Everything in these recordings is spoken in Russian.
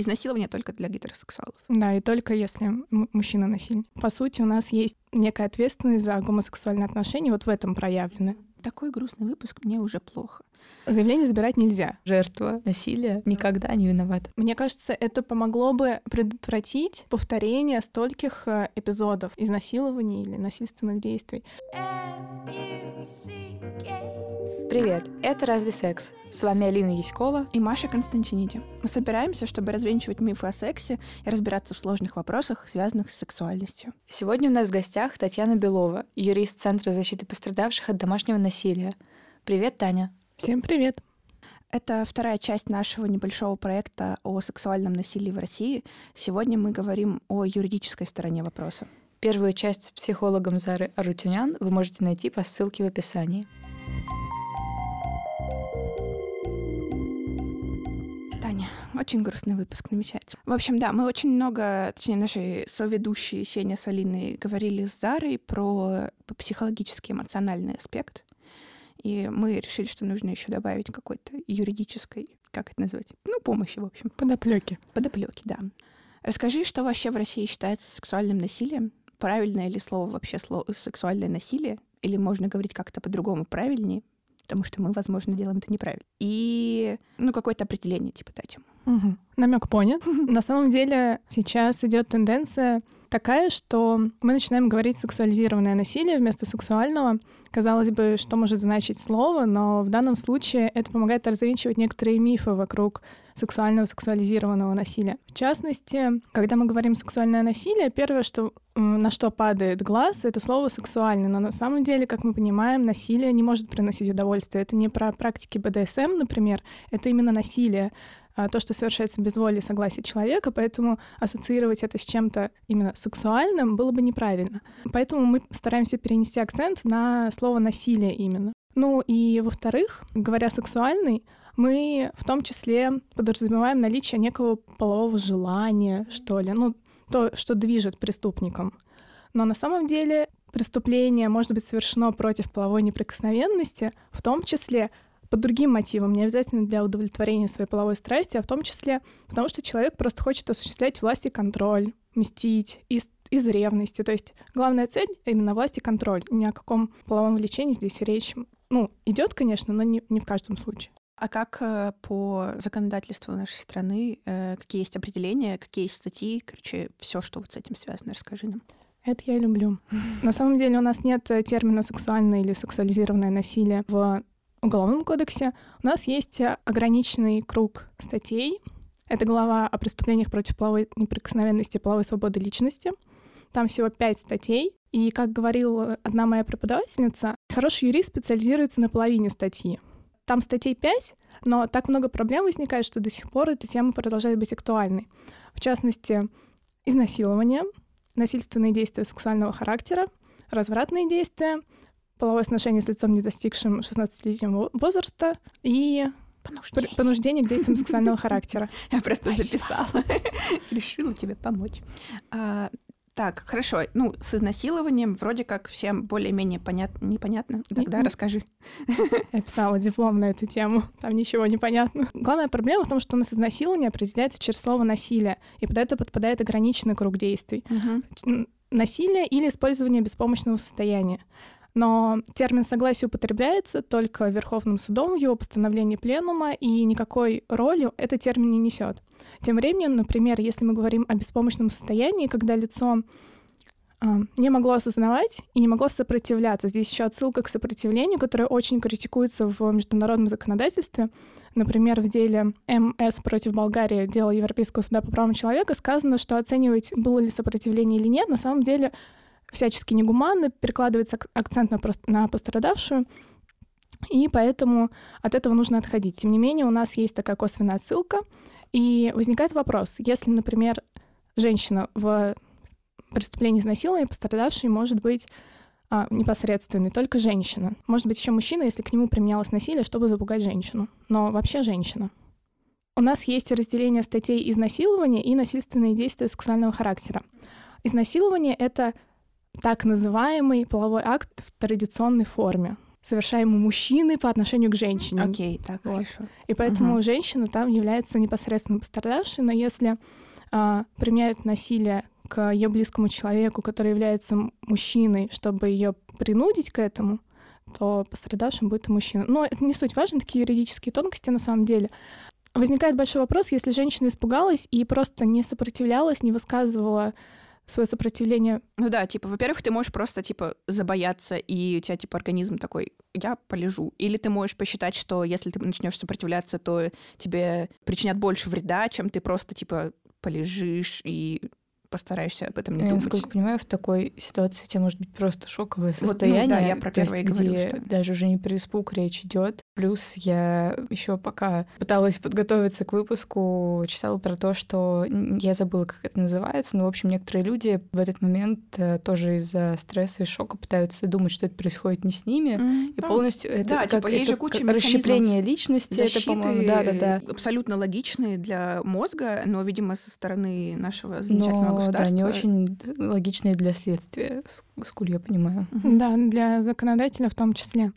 Изнасилование только для гетеросексуалов. Да, и только если мужчина насильник. По сути, у нас есть некая ответственность за гомосексуальные отношения, вот в этом проявлены. Такой грустный выпуск, мне уже плохо. Заявление забирать нельзя. Жертва насилия никогда не виновата. Мне кажется, это помогло бы предотвратить повторение стольких э, эпизодов изнасилований или насильственных действий. Привет, это «Разве секс?». С вами Алина Яськова и Маша Константиниди. Мы собираемся, чтобы развенчивать мифы о сексе и разбираться в сложных вопросах, связанных с сексуальностью. Сегодня у нас в гостях Татьяна Белова, юрист Центра защиты пострадавших от домашнего насилия. Привет, Таня. Всем привет. Это вторая часть нашего небольшого проекта о сексуальном насилии в России. Сегодня мы говорим о юридической стороне вопроса. Первую часть с психологом Зары Арутюнян вы можете найти по ссылке в описании. Очень грустный выпуск намечается. В общем, да, мы очень много, точнее, наши соведущие Сеня с Алиной говорили с Зарой про психологический эмоциональный аспект. И мы решили, что нужно еще добавить какой-то юридической, как это назвать? Ну, помощи, в общем. Подоплеки. Подоплеки, да. Расскажи, что вообще в России считается сексуальным насилием? Правильное ли слово вообще слово сексуальное насилие? Или можно говорить как-то по-другому правильнее? Потому что мы, возможно, делаем это неправильно. И, ну, какое-то определение, типа, дать ему. Угу. Намек понят. На самом деле сейчас идет тенденция такая, что мы начинаем говорить сексуализированное насилие вместо сексуального. Казалось бы, что может значить слово, но в данном случае это помогает развенчивать некоторые мифы вокруг сексуального, сексуализированного насилия. В частности, когда мы говорим сексуальное насилие, первое, что на что падает глаз, это слово сексуальный. Но на самом деле, как мы понимаем, насилие не может приносить удовольствие. Это не про практики БДСМ, например, это именно насилие. А, то, что совершается без воли и согласия человека, поэтому ассоциировать это с чем-то именно сексуальным было бы неправильно. Поэтому мы стараемся перенести акцент на слово «насилие» именно. Ну и, во-вторых, говоря «сексуальный», мы в том числе подразумеваем наличие некого полового желания, что ли, ну, то, что движет преступником. Но на самом деле преступление может быть совершено против половой неприкосновенности, в том числе по другим мотивам, не обязательно для удовлетворения своей половой страсти, а в том числе потому, что человек просто хочет осуществлять власть и контроль, мстить из, из ревности. То есть главная цель именно власть и контроль. Ни о каком половом влечении здесь речь, ну, идет, конечно, но не, не в каждом случае. А как э, по законодательству нашей страны, э, какие есть определения, какие есть статьи, короче, все, что вот с этим связано, расскажи нам. Это я люблю. На самом деле у нас нет термина сексуальное или сексуализированное насилие в Уголовном кодексе у нас есть ограниченный круг статей. Это глава о преступлениях против половой неприкосновенности и половой свободы личности. Там всего пять статей. И, как говорила одна моя преподавательница, хороший юрист специализируется на половине статьи. Там статей пять, но так много проблем возникает, что до сих пор эта тема продолжает быть актуальной. В частности, изнасилование, насильственные действия сексуального характера, развратные действия, половое сношение с лицом, не достигшим 16-летнего возраста, и понуждение, понуждение к действиям сексуального характера. Я просто записала. Решила тебе помочь. А, так, хорошо. Ну, с изнасилованием вроде как всем более-менее понятно, непонятно. Тогда расскажи. Я писала диплом на эту тему. Там ничего не понятно. Главная проблема в том, что у нас изнасилование определяется через слово «насилие», и под это подпадает ограниченный круг действий. Насилие или использование беспомощного состояния. Но термин согласие употребляется только Верховным судом его постановлении пленума, и никакой роли этот термин не несет. Тем временем, например, если мы говорим о беспомощном состоянии, когда лицо э, не могло осознавать и не могло сопротивляться. Здесь еще отсылка к сопротивлению, которое очень критикуется в международном законодательстве. Например, в деле МС против Болгарии, дело Европейского суда по правам человека, сказано, что оценивать, было ли сопротивление или нет, на самом деле всячески негуманно, перекладывается акцент на, на пострадавшую, и поэтому от этого нужно отходить. Тем не менее, у нас есть такая косвенная отсылка, и возникает вопрос, если, например, женщина в преступлении изнасилования пострадавшей может быть а, непосредственной, только женщина. Может быть, еще мужчина, если к нему применялось насилие, чтобы запугать женщину. Но вообще женщина. У нас есть разделение статей изнасилования и насильственные действия сексуального характера. Изнасилование — это так называемый половой акт в традиционной форме. совершаемый мужчиной по отношению к женщине. Окей, так, Вот. хорошо. И поэтому Мгм. женщина там является непосредственно пострадавшей, но если а, применяют насилие к ее близкому человеку, который является мужчиной, чтобы ее принудить к этому, то пострадавшим будет и мужчина. Но это не суть важно, такие юридические тонкости на самом деле. Возникает большой вопрос, если женщина испугалась и просто не сопротивлялась, не высказывала свое сопротивление. Ну да, типа, во-первых, ты можешь просто, типа, забояться, и у тебя, типа, организм такой, я полежу. Или ты можешь посчитать, что если ты начнешь сопротивляться, то тебе причинят больше вреда, чем ты просто, типа, полежишь и постараешься об этом не Я, думать. насколько понимаю, в такой ситуации у тебя может быть просто шоковое ну состояние. да, я про есть первое и говорю, где что- даже уже не про испуг речь идет. Плюс я еще пока пыталась подготовиться к выпуску, читала про то, что я забыла, как это называется, но, в общем, некоторые люди в этот момент э, тоже из-за стресса и шока пытаются думать, что это происходит не с ними. М, И ну, полностью это да, как, типа, есть это же куча как расщепление личности, это, защиты по-моему, да, да, да. абсолютно логичные для мозга, но, видимо, со стороны нашего замечательного Но да, государства. не очень логичные для следствия, сколь я понимаю. Да, для законодателя в том числе.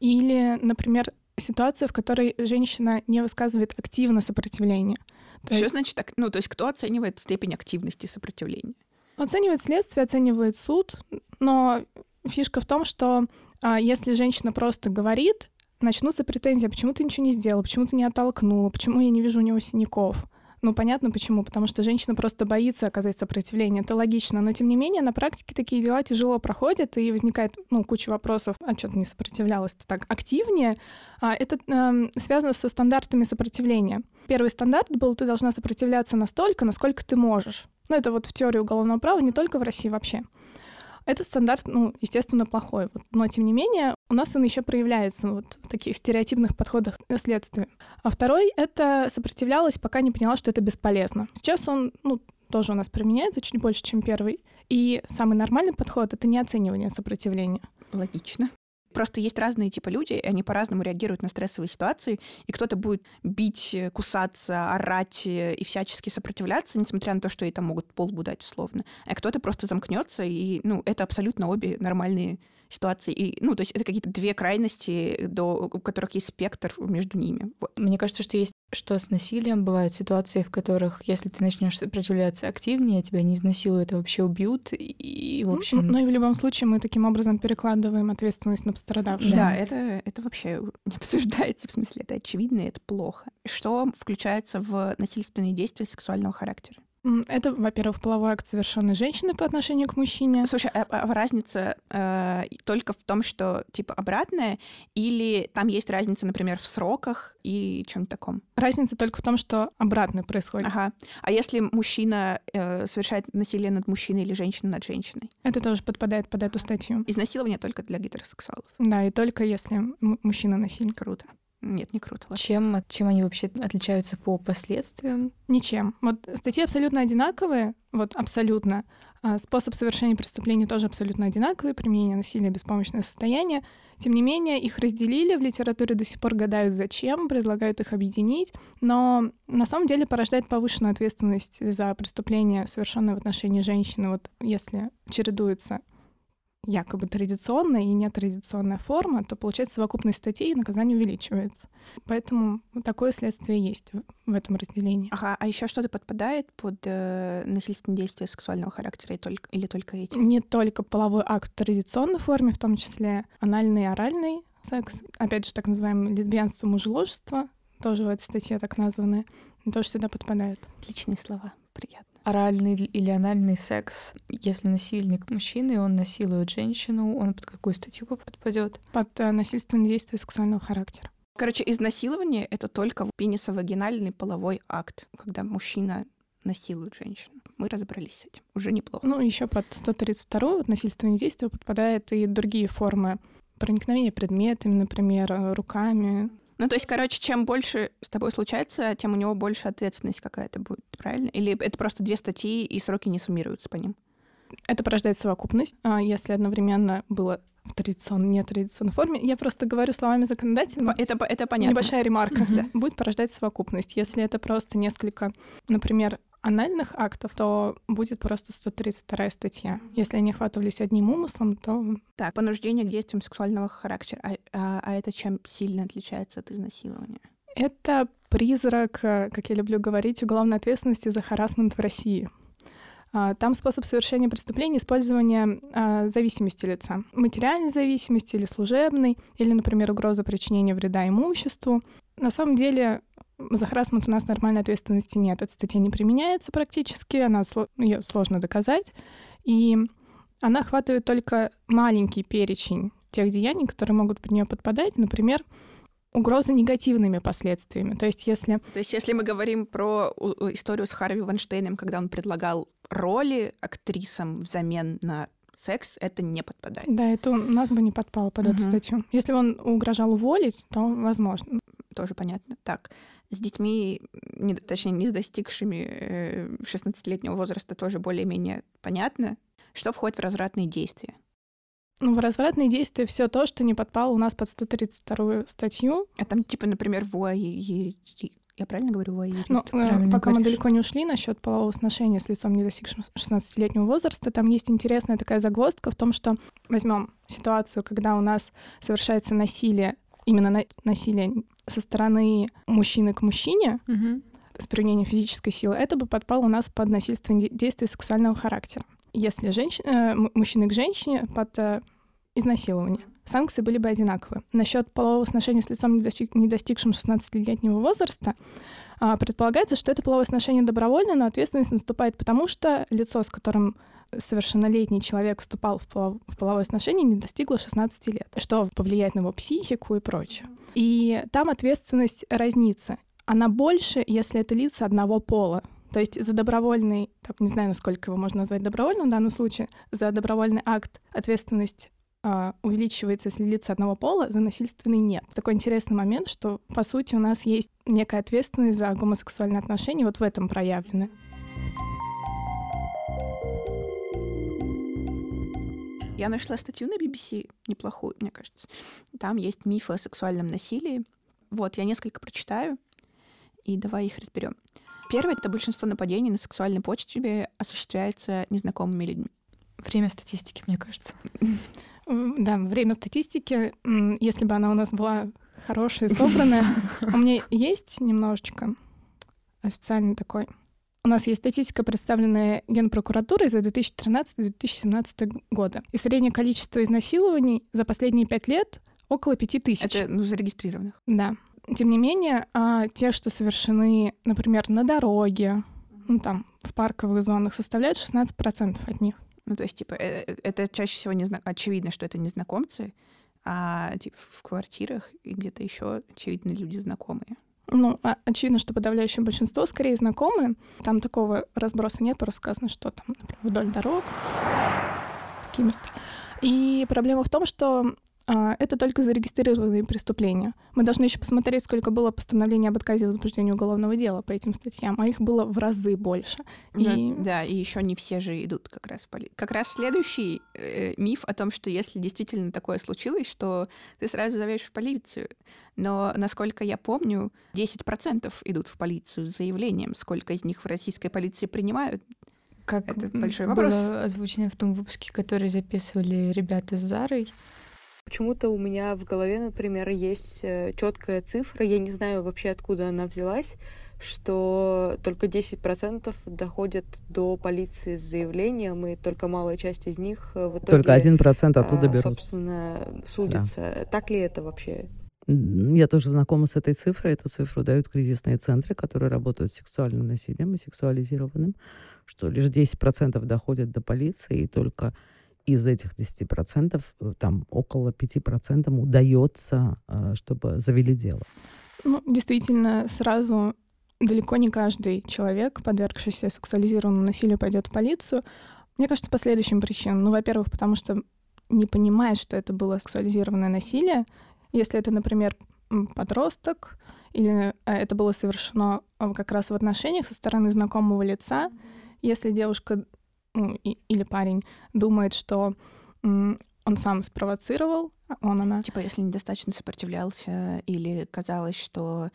Или, например, ситуация, в которой женщина не высказывает активно сопротивление. То Что есть значит так? Ну, то есть кто оценивает степень активности сопротивления? оценивает следствие, оценивает суд, но фишка в том, что а, если женщина просто говорит, начнутся претензии, а почему ты ничего не сделала, почему ты не оттолкнула, почему я не вижу у него синяков. Ну, понятно почему, потому что женщина просто боится оказать сопротивление, это логично, но тем не менее на практике такие дела тяжело проходят, и возникает, ну, куча вопросов, а что ты не сопротивлялась ты так активнее? А, это эм, связано со стандартами сопротивления. Первый стандарт был, ты должна сопротивляться настолько, насколько ты можешь. Ну, это вот в теории уголовного права, не только в России вообще. Этот стандарт, ну, естественно, плохой. Но, тем не менее, у нас он еще проявляется вот в таких стереотипных подходах к следствию. А второй — это сопротивлялась, пока не поняла, что это бесполезно. Сейчас он, ну, тоже у нас применяется чуть больше, чем первый. И самый нормальный подход — это не оценивание сопротивления. Логично. Просто есть разные типа люди, и они по-разному реагируют на стрессовые ситуации, и кто-то будет бить, кусаться, орать и всячески сопротивляться, несмотря на то, что ей там могут полбу дать условно, а кто-то просто замкнется, и, ну, это абсолютно обе нормальные ситуации. И, ну, то есть это какие-то две крайности, до, у которых есть спектр между ними. Вот. Мне кажется, что есть что с насилием бывают ситуации, в которых, если ты начнешь сопротивляться активнее, тебя не изнасилуют, а вообще убьют. И, в Ну, общем, Ну и в любом случае мы таким образом перекладываем ответственность на пострадавшего. Да, это, это вообще не обсуждается, в смысле, это очевидно, и это плохо. Что включается в насильственные действия сексуального характера? Это, во-первых, половой акт совершенной женщины по отношению к мужчине. Слушай, а, а разница э, только в том, что типа обратная, или там есть разница, например, в сроках и чем-то таком? Разница только в том, что обратно происходит. Ага. А если мужчина э, совершает насилие над мужчиной или женщина над женщиной? Это тоже подпадает под эту статью. Изнасилование только для гетеросексуалов. Да, и только если мужчина насильник. Круто. Нет, не круто. ладно. чем, от- чем они вообще отличаются по последствиям? Ничем. Вот статьи абсолютно одинаковые, вот абсолютно. А Способ совершения преступления тоже абсолютно одинаковый, применение насилия, беспомощное состояние. Тем не менее, их разделили, в литературе до сих пор гадают, зачем, предлагают их объединить, но на самом деле порождает повышенную ответственность за преступление, совершенное в отношении женщины, вот если чередуется якобы традиционная и нетрадиционная форма, то получается совокупность статей и наказание увеличивается. Поэтому вот такое следствие есть в- в этом разделении. Ага, а еще что-то подпадает под э, насильственные действия сексуального характера и только, или только эти? Не только половой акт в традиционной форме, в том числе анальный и оральный секс, опять же, так называемое лесбиянство, мужеложество, тоже в этой статье так названы, тоже сюда подпадают. Отличные слова, приятно. Оральный или анальный секс, если насильник мужчина, и он насилует женщину, он под какую статью подпадет? Под э, насильственные действия сексуального характера. Короче, изнасилование — это только пенисовагинальный половой акт, когда мужчина насилует женщину. Мы разобрались с этим. Уже неплохо. Ну, еще под 132 вот, насильственные действия подпадают и другие формы проникновения предметами, например, э, руками. Ну, то есть, короче, чем больше с тобой случается, тем у него больше ответственность какая-то будет, правильно? Или это просто две статьи, и сроки не суммируются по ним? Это порождает совокупность, а если одновременно было традиционной, нетрадиционной форме. Я просто говорю словами законодательно. Это, это понятно. Небольшая ремарка. Мгм. Будет порождать совокупность. Если это просто несколько, например, анальных актов, то будет просто 132 статья. Если они охватывались одним умыслом, то... Так, понуждение к действиям сексуального характера. А, а, а это чем сильно отличается от изнасилования? Это призрак, э, как я люблю говорить, уголовной ответственности за харасмент в России. А, там способ совершения преступления — использование а, зависимости лица. Материальной зависимости или служебной, или, например, угроза причинения вреда имуществу. На самом деле за харасмент у нас нормальной ответственности нет. Эта статья не применяется практически, она, ее сложно доказать. И она охватывает только маленький перечень тех деяний, которые могут под нее подпадать. Например, угроза негативными последствиями. То есть если... То есть если мы говорим про историю с Харви Ванштейном, когда он предлагал роли актрисам взамен на секс, это не подпадает. Да, это у нас бы не подпало под угу. эту статью. Если он угрожал уволить, то возможно. Тоже понятно. Так, с детьми, не, точнее, не с достигшими 16-летнего э, возраста тоже более-менее понятно. Что входит в развратные действия? Ну, в развратные действия все то, что не подпало у нас под 132 статью. А там, типа, например, вуайери... Я правильно говорю, вуайери? Ну, э, пока говоришь. мы далеко не ушли насчет полового сношения с лицом, не достигшим 16-летнего возраста, там есть интересная такая загвоздка в том, что возьмем ситуацию, когда у нас совершается насилие, именно на насилие со стороны мужчины к мужчине, угу. с применением физической силы, это бы подпало у нас под насильственные действия сексуального характера если женщ... э, мужчины к женщине под э, изнасилование. Санкции были бы одинаковы. Насчет полового сношения с лицом, не, достиг... не достигшим 16-летнего возраста, э, предполагается, что это половое сношение добровольное, но ответственность наступает потому, что лицо, с которым совершеннолетний человек вступал в, полов... в половое сношение, не достигло 16 лет, что повлияет на его психику и прочее. И там ответственность разнится. Она больше, если это лица одного пола. То есть за добровольный, так не знаю, насколько его можно назвать добровольным в данном случае, за добровольный акт ответственность Uh, увеличивается, если лица одного пола, за насильственный нет. Такой интересный момент, что, по сути, у нас есть некая ответственность за гомосексуальные отношения вот в этом проявлены. Я нашла статью на BBC, неплохую, мне кажется. Там есть мифы о сексуальном насилии. Вот, я несколько прочитаю, и давай их разберем. Первое — это большинство нападений на сексуальной почве осуществляется незнакомыми людьми. Время статистики, мне кажется. Да, время статистики, если бы она у нас была хорошая, собранная. У меня есть немножечко официальный такой. У нас есть статистика, представленная Генпрокуратурой за 2013-2017 годы. И среднее количество изнасилований за последние пять лет около пяти тысяч. Это ну, зарегистрированных? Да. Тем не менее, а, те, что совершены, например, на дороге, ну, там, в парковых зонах, составляют 16% от них. Ну, то есть, типа, э, э, это чаще всего не зна... очевидно, что это незнакомцы, а типа в квартирах и где-то еще очевидно люди знакомые. Ну, а, очевидно, что подавляющее большинство скорее знакомые. Там такого разброса нет, просто сказано, что там, например, вдоль дорог, такие места. И проблема в том, что это только зарегистрированные преступления. Мы должны еще посмотреть, сколько было постановлений об отказе в возбуждении уголовного дела по этим статьям, а их было в разы больше. Да, и... да, и еще не все же идут как раз в полицию. Как раз следующий э, миф о том, что если действительно такое случилось, что ты сразу зовешь в полицию. Но, насколько я помню, 10% идут в полицию с заявлением. Сколько из них в российской полиции принимают? Как это большой вопрос. Было озвучено в том выпуске, который записывали ребята с Зарой. Почему-то у меня в голове, например, есть э, четкая цифра, я не знаю вообще, откуда она взялась, что только 10% доходят до полиции с заявлением, и только малая часть из них э, в итоге... Только 1% оттуда а, берут. Собственно, судится. Да. Так ли это вообще? Я тоже знакома с этой цифрой. Эту цифру дают кризисные центры, которые работают с сексуальным насилием и сексуализированным, что лишь 10% доходят до полиции, и только из этих 10% э, там около 5% удается, э, чтобы завели дело. Ну, действительно, сразу далеко не каждый человек, подвергшийся сексуализированному насилию, пойдет в полицию. Мне кажется, по следующим причинам. Ну, во-первых, потому что не понимает, что это было сексуализированное насилие. Если это, например, подросток, или э, это было совершено как раз в отношениях со стороны знакомого лица, если девушка или парень думает, что он сам спровоцировал, а он она. Типа, если недостаточно сопротивлялся или казалось, что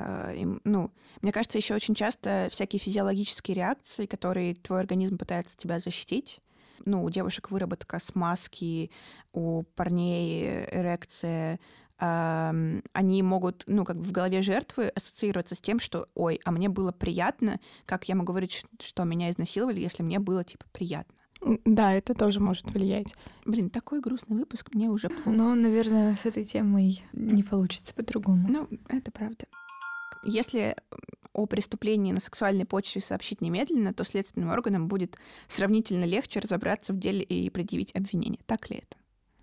Э, ну, мне кажется, еще очень часто всякие физиологические реакции, которые твой организм пытается тебя защитить, ну, у девушек выработка смазки, у парней эрекция, они могут, ну, как в голове жертвы ассоциироваться с тем, что, ой, а мне было приятно, как я могу говорить, что меня изнасиловали, если мне было, типа, приятно. Да, это тоже может влиять. Блин, такой грустный выпуск, мне уже плохо. Ну, наверное, с этой темой не получится по-другому. Ну, это правда. Если о преступлении на сексуальной почве сообщить немедленно, то следственным органам будет сравнительно легче разобраться в деле и предъявить обвинение. Так ли это?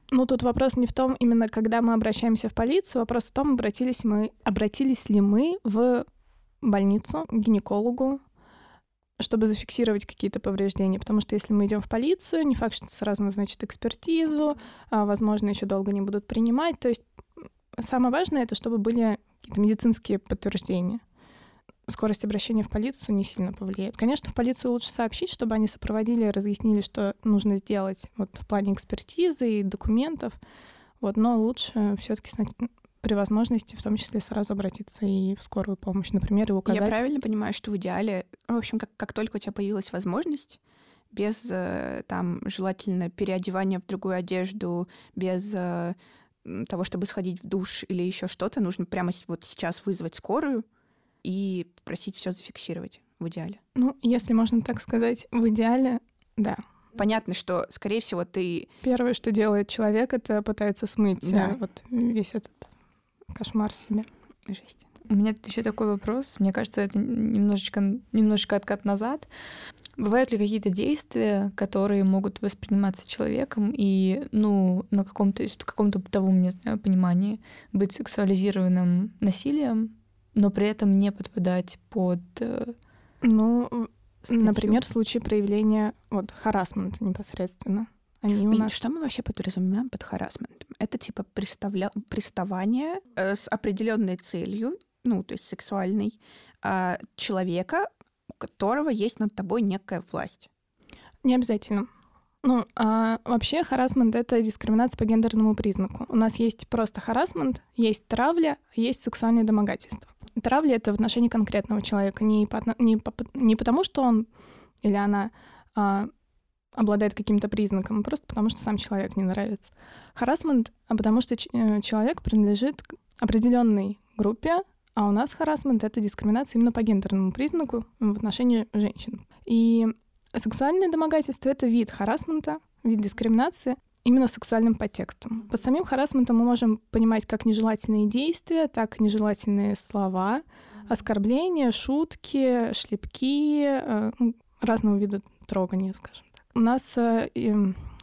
Ну, тут вопрос не в том, именно когда мы обращаемся в полицию, вопрос в том, обратились, мы, обратились ли мы в больницу, к гинекологу, чтобы зафиксировать какие-то повреждения. Потому что если мы идем в полицию, не факт, что сразу назначат экспертизу, а, возможно, еще долго не будут принимать. То есть самое важное это, чтобы были какие-то медицинские подтверждения. Скорость обращения в полицию не сильно повлияет. Конечно, в полицию лучше сообщить, чтобы они сопроводили, разъяснили, что нужно сделать вот, в плане экспертизы и документов. Вот, но лучше все-таки при возможности в том числе сразу обратиться и в скорую помощь, например, и указать... Я правильно понимаю, что в идеале, в общем, как, как только у тебя появилась возможность, без э, там желательно переодевания в другую одежду, без э, того, чтобы сходить в душ или еще что-то, нужно прямо вот сейчас вызвать скорую и просить все зафиксировать в идеале. Ну, если можно так сказать, в идеале, да. Понятно, что, скорее всего, ты... Первое, что делает человек, это пытается смыть да. вот весь этот кошмар себе. Жесть. У меня тут еще такой вопрос. Мне кажется, это немножечко, немножечко откат назад. Бывают ли какие-то действия, которые могут восприниматься человеком и, ну, на каком-то, каком-то бытовом, не знаю, понимании быть сексуализированным насилием, но при этом не подпадать под... Э, ну, статью? например, в случае проявления вот харасмента непосредственно. Они у нас... Что мы вообще подразумеваем под харасментом? Это типа приставля... приставание э, с определенной целью, ну, то есть сексуальной, э, человека, у которого есть над тобой некая власть. Не обязательно. Ну, а вообще харасмент — это дискриминация по гендерному признаку. У нас есть просто харасмент, есть травля, есть сексуальное домогательство. Травля — это в отношении конкретного человека, не, по, не, по, не потому, что он или она а, обладает каким-то признаком, а просто потому, что сам человек не нравится. Харасмент, а потому что э, человек принадлежит к определенной группе, а у нас харасмент — это дискриминация именно по гендерному признаку в отношении женщин. И сексуальное домогательство — это вид харасмента, вид дискриминации, именно сексуальным подтекстом. Под самим харасментом мы можем понимать как нежелательные действия, так и нежелательные слова, оскорбления, шутки, шлепки, э, ну, разного вида трогания, скажем так. У нас э,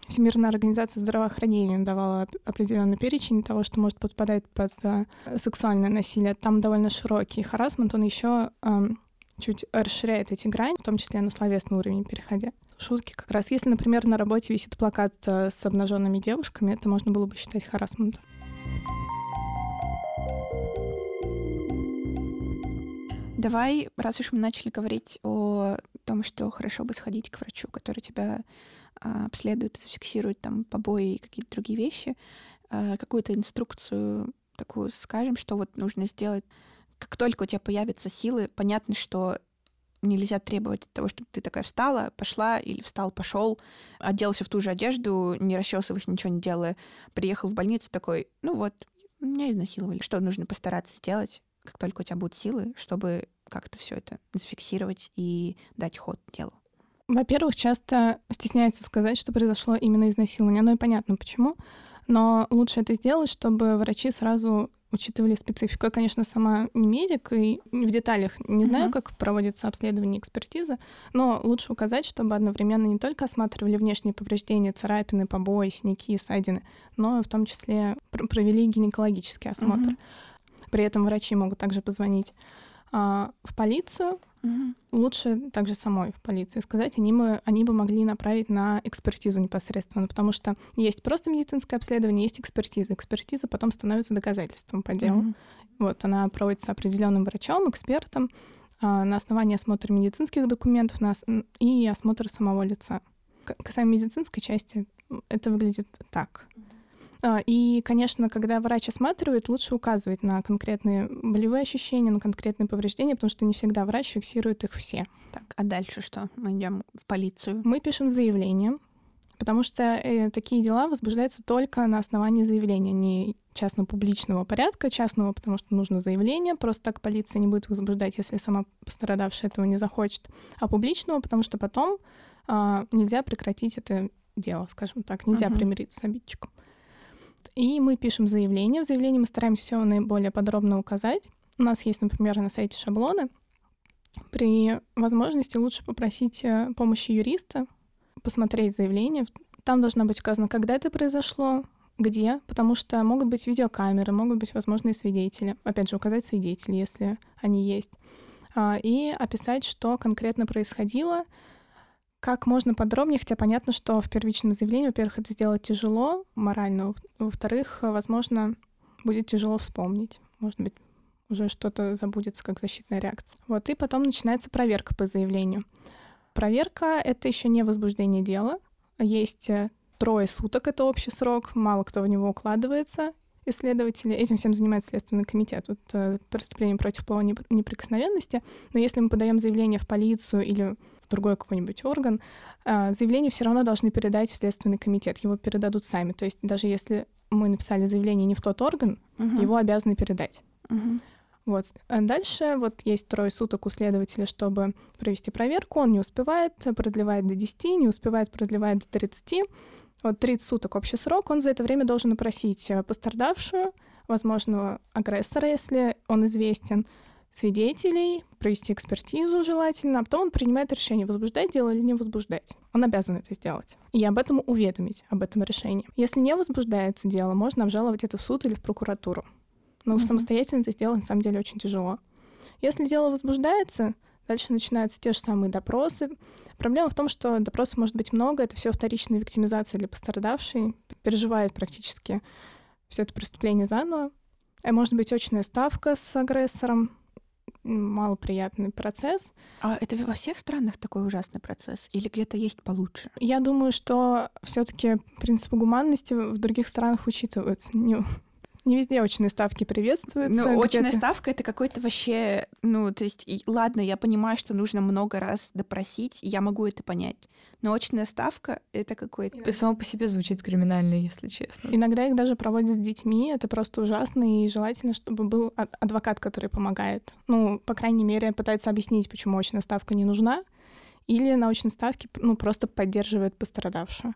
Всемирная организация здравоохранения давала определенный перечень того, что может подпадать под э, сексуальное насилие. Там довольно широкий харасмент, он еще эм, чуть расширяет эти грани, в том числе на словесный уровень переходя. Шутки как раз. Если, например, на работе висит плакат э, с обнаженными девушками, это можно было бы считать харасментом. Давай, раз уж мы начали говорить о том, что хорошо бы сходить к врачу, который тебя а, обследует, зафиксирует там побои и какие-то другие вещи, а, какую-то инструкцию такую скажем, что вот нужно сделать. Как только у тебя появятся силы, понятно, что нельзя требовать того, чтобы ты такая встала, пошла или встал, пошел, оделся в ту же одежду, не расчесываясь, ничего не делая, приехал в больницу такой, ну вот, меня изнасиловали. Что нужно постараться сделать, как только у тебя будут силы, чтобы как-то все это зафиксировать и дать ход делу? Во-первых, часто стесняются сказать, что произошло именно изнасилование. Оно и понятно почему. Но лучше это сделать, чтобы врачи сразу учитывали специфику. Я, конечно, сама не медик и в деталях не знаю, uh-huh. как проводится обследование экспертиза, но лучше указать, чтобы одновременно не только осматривали внешние повреждения, царапины, побои, синяки, ссадины, но в том числе провели гинекологический осмотр. Uh-huh. При этом врачи могут также позвонить а, в полицию, Угу. Лучше также самой в полиции сказать, они бы, они бы могли направить на экспертизу непосредственно, потому что есть просто медицинское обследование, есть экспертиза. Экспертиза потом становится доказательством по делу. Угу. Вот, она проводится определенным врачом, экспертом а, на основании осмотра медицинских документов и осмотра самого лица. Касаемо медицинской части, это выглядит так. А, и, конечно, когда врач осматривает, лучше указывать на конкретные болевые ощущения, на конкретные повреждения, потому что не всегда врач фиксирует их все. Так, а дальше что? Мы идем в полицию. Мы пишем заявление, потому что э, такие дела возбуждаются только на основании заявления, не частно-публичного порядка, частного, потому что нужно заявление, просто так полиция не будет возбуждать, если сама пострадавшая этого не захочет, а публичного, потому что потом э, нельзя прекратить это дело, скажем так, нельзя uh-huh. примириться с обидчиком. И мы пишем заявление. В заявлении мы стараемся все наиболее подробно указать. У нас есть, например, на сайте шаблоны. При возможности лучше попросить э, помощи юриста, посмотреть заявление. Там должна быть указано, когда это произошло, где, потому что могут быть видеокамеры, могут быть возможные свидетели. Опять же, указать свидетелей, если они есть. А, и описать, что конкретно происходило, как можно подробнее, хотя понятно, что в первичном заявлении, во-первых, это сделать тяжело морально, во-вторых, возможно, будет тяжело вспомнить. Может быть, уже что-то забудется как защитная реакция. Вот, и потом начинается проверка по заявлению. Проверка — это еще не возбуждение дела. Есть э, трое суток — это общий срок, мало кто в него укладывается, исследователи. Этим всем занимается Следственный комитет. Вот, э, преступление против половой неприкосновенности. Но если мы подаем заявление в полицию или другой какой-нибудь орган, а, заявление все равно должны передать в Следственный комитет. Его передадут сами. То есть даже если мы написали заявление не в тот орган, угу. его обязаны передать. Угу. Вот. А дальше вот есть трое суток у следователя, чтобы провести проверку. Он не успевает, продлевает до 10, не успевает, продлевает до 30. Вот 30 суток общий срок. Он за это время должен опросить э, пострадавшую, возможного агрессора, если он известен, свидетелей, провести экспертизу желательно, а потом он принимает решение, возбуждать дело или не возбуждать. Он обязан это сделать. И об этом уведомить, об этом решении. Если не возбуждается дело, можно обжаловать это в суд или в прокуратуру. Но mm-hmm. самостоятельно это сделать на самом деле очень тяжело. Если дело возбуждается, дальше начинаются те же самые допросы. Проблема в том, что допросов может быть много, это все вторичная виктимизация для пострадавшей, переживает практически все это преступление заново. А может быть очная ставка с агрессором, малоприятный процесс. А это во всех странах такой ужасный процесс? Или где-то есть получше? Я думаю, что все таки принципы гуманности в других странах учитываются. Не, не везде очные ставки приветствуются. Ну, очная ставка — это какой-то вообще... Ну, то есть, и, ладно, я понимаю, что нужно много раз допросить, я могу это понять. Но очная ставка — это какой-то... Само по себе звучит криминально, если честно. Иногда их даже проводят с детьми, это просто ужасно, и желательно, чтобы был адвокат, который помогает. Ну, по крайней мере, пытается объяснить, почему очная ставка не нужна, или научные ставки ну, просто поддерживают пострадавшую.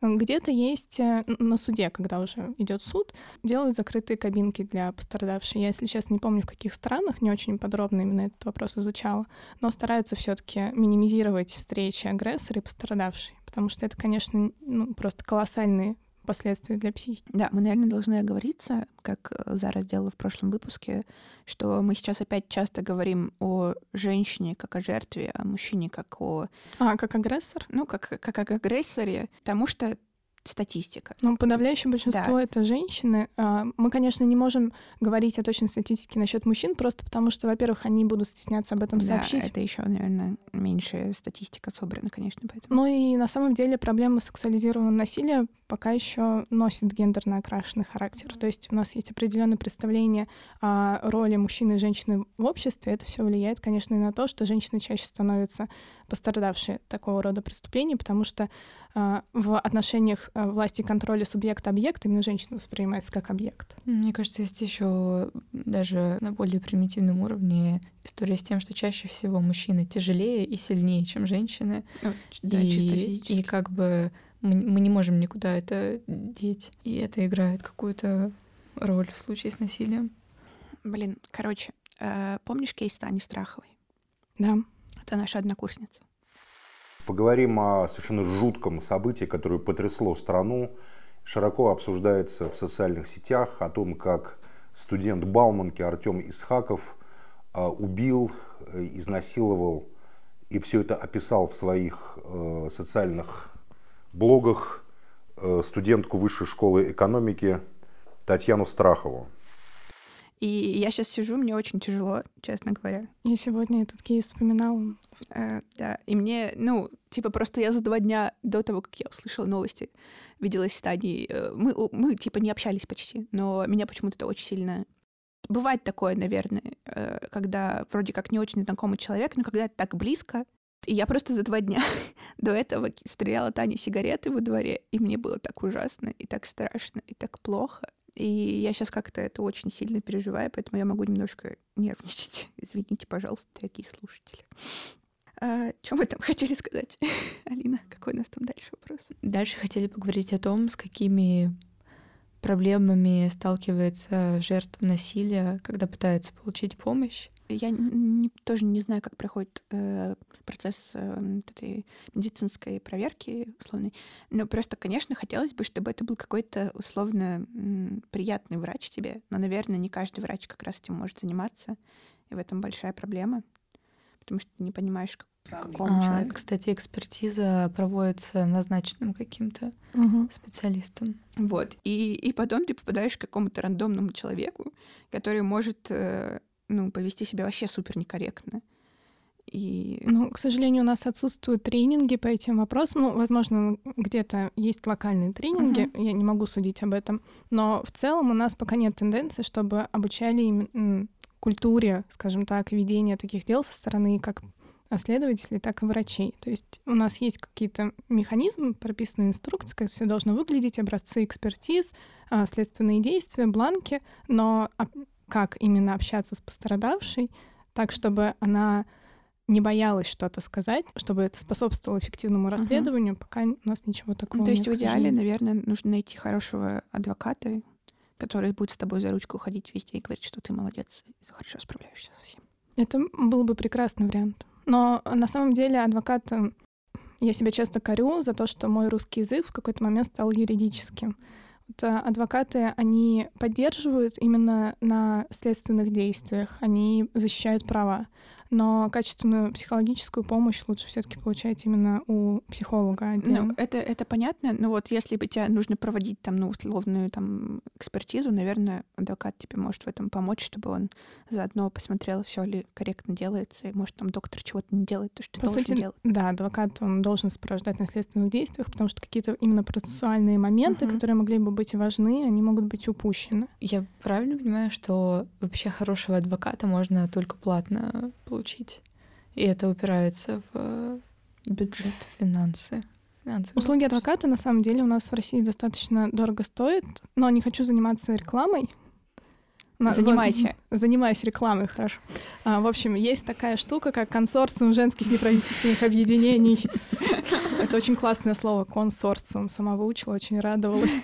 Где-то есть э, на суде, когда уже идет суд, делают закрытые кабинки для пострадавшей. Я, если честно, не помню, в каких странах, не очень подробно именно этот вопрос изучала, но стараются все-таки минимизировать встречи агрессора и пострадавшей, потому что это, конечно, ну, просто колоссальные последствия для психики. Да, мы, наверное, должны оговориться, как э, Зара сделала в прошлом выпуске, что мы сейчас опять часто говорим о женщине как о жертве, о мужчине как о... А, как агрессор? Ну, как, как о агрессоре, потому что статистика. Ну, подавляющее большинство да. это женщины. А, мы, конечно, не можем говорить о точной статистике насчет мужчин, просто потому что, во-первых, они будут стесняться об этом сообщить. Да, это еще, наверное, меньшая статистика собрана, конечно, поэтому. Ну и на самом деле проблема сексуализированного насилия пока еще носит гендерно окрашенный характер. То есть у нас есть определенное представление о роли мужчины и женщины в обществе. Это все влияет, конечно, и на то, что женщины чаще становятся пострадавшие такого рода преступлений, потому что э, в отношениях э, власти и контроля субъекта-объекта именно женщина воспринимается как объект. Мне кажется, есть еще даже на более примитивном уровне история с тем, что чаще всего мужчины тяжелее и сильнее, чем женщины. Ну, да, и, чисто физически. И как бы мы, мы не можем никуда это деть. И это играет какую-то роль в случае с насилием. Блин, короче, э, помнишь кейс Тани Страховой? Да. Это наша однокурсница. Поговорим о совершенно жутком событии, которое потрясло страну. Широко обсуждается в социальных сетях о том, как студент Бауманки Артем Исхаков э, убил, э, изнасиловал и все это описал в своих социальных блогах э, студентку Высшей школы экономики Татьяну Страхову. И я сейчас сижу, мне очень тяжело, честно говоря. Я сегодня этот кейс вспоминала. Э, да, и мне, ну, типа просто я за два дня до того, как я услышала новости, виделась с Таней. Э, мы, мы типа не общались почти, но меня почему-то это очень сильно... Бывает такое, наверное, э, когда вроде как не очень знакомый человек, но когда это так близко, и я просто за два дня до этого стреляла Тане сигареты во дворе, и мне было так ужасно, и так страшно, и так плохо. И я сейчас как-то это очень сильно переживаю, поэтому я могу немножко нервничать. Извините, пожалуйста, дорогие слушатели. А, что мы там хотели сказать? Алина, какой у нас там дальше вопрос? Дальше хотели поговорить о том, с какими проблемами сталкивается жертва насилия, когда пытается получить помощь. Я не, тоже не знаю, как проходит э, процесс э, этой медицинской проверки условной, но просто, конечно, хотелось бы, чтобы это был какой-то условно м, приятный врач тебе, но, наверное, не каждый врач как раз этим может заниматься, и в этом большая проблема, потому что ты не понимаешь, как, какому а, человеку. Кстати, экспертиза проводится назначенным каким-то угу. специалистом. Вот. И, и потом ты попадаешь к какому-то рандомному человеку, который может э, ну, повести себя вообще супер некорректно. И... Ну, к сожалению, у нас отсутствуют тренинги по этим вопросам. Ну, возможно, где-то есть локальные тренинги, uh-huh. я не могу судить об этом. Но в целом у нас пока нет тенденции, чтобы обучали им культуре, скажем так, ведения таких дел со стороны как следователей, так и врачей. То есть у нас есть какие-то механизмы, прописанные инструкции, как все должно выглядеть, образцы экспертиз, а, следственные действия, бланки, но как именно общаться с пострадавшей, так, чтобы она не боялась что-то сказать, чтобы это способствовало эффективному расследованию, угу. пока у нас ничего такого ну, То есть в идеале, наверное, нужно найти хорошего адвоката, который будет с тобой за ручку ходить везде и говорить, что ты молодец, и хорошо справляешься со всем. Это был бы прекрасный вариант. Но на самом деле адвокат... Э, я себя часто корю за то, что мой русский язык в какой-то момент стал юридическим. Адвокаты, они поддерживают именно на следственных действиях, они защищают права но качественную психологическую помощь лучше все-таки получать именно у психолога отдельно. Ну, это, это понятно, но вот если бы тебе нужно проводить там, ну, условную там экспертизу, наверное, адвокат тебе может в этом помочь, чтобы он заодно посмотрел, все ли корректно делается, и может там доктор чего-то не делает, то, что По должен сути, делать. Да, адвокат, он должен сопровождать на следственных действиях, потому что какие-то именно процессуальные моменты, uh-huh. которые могли бы быть важны, они могут быть упущены. Я правильно понимаю, что вообще хорошего адвоката можно только платно получить? Получить. И это упирается в бюджет, финансы. Финансовые Услуги адвоката на самом деле у нас в России достаточно дорого стоят, но не хочу заниматься рекламой. Занимайся. Вот, занимаюсь рекламой, хорошо. А, в общем, есть такая штука, как консорциум женских неправительственных объединений. Это очень классное слово, консорциум. Сама выучила, очень радовалась.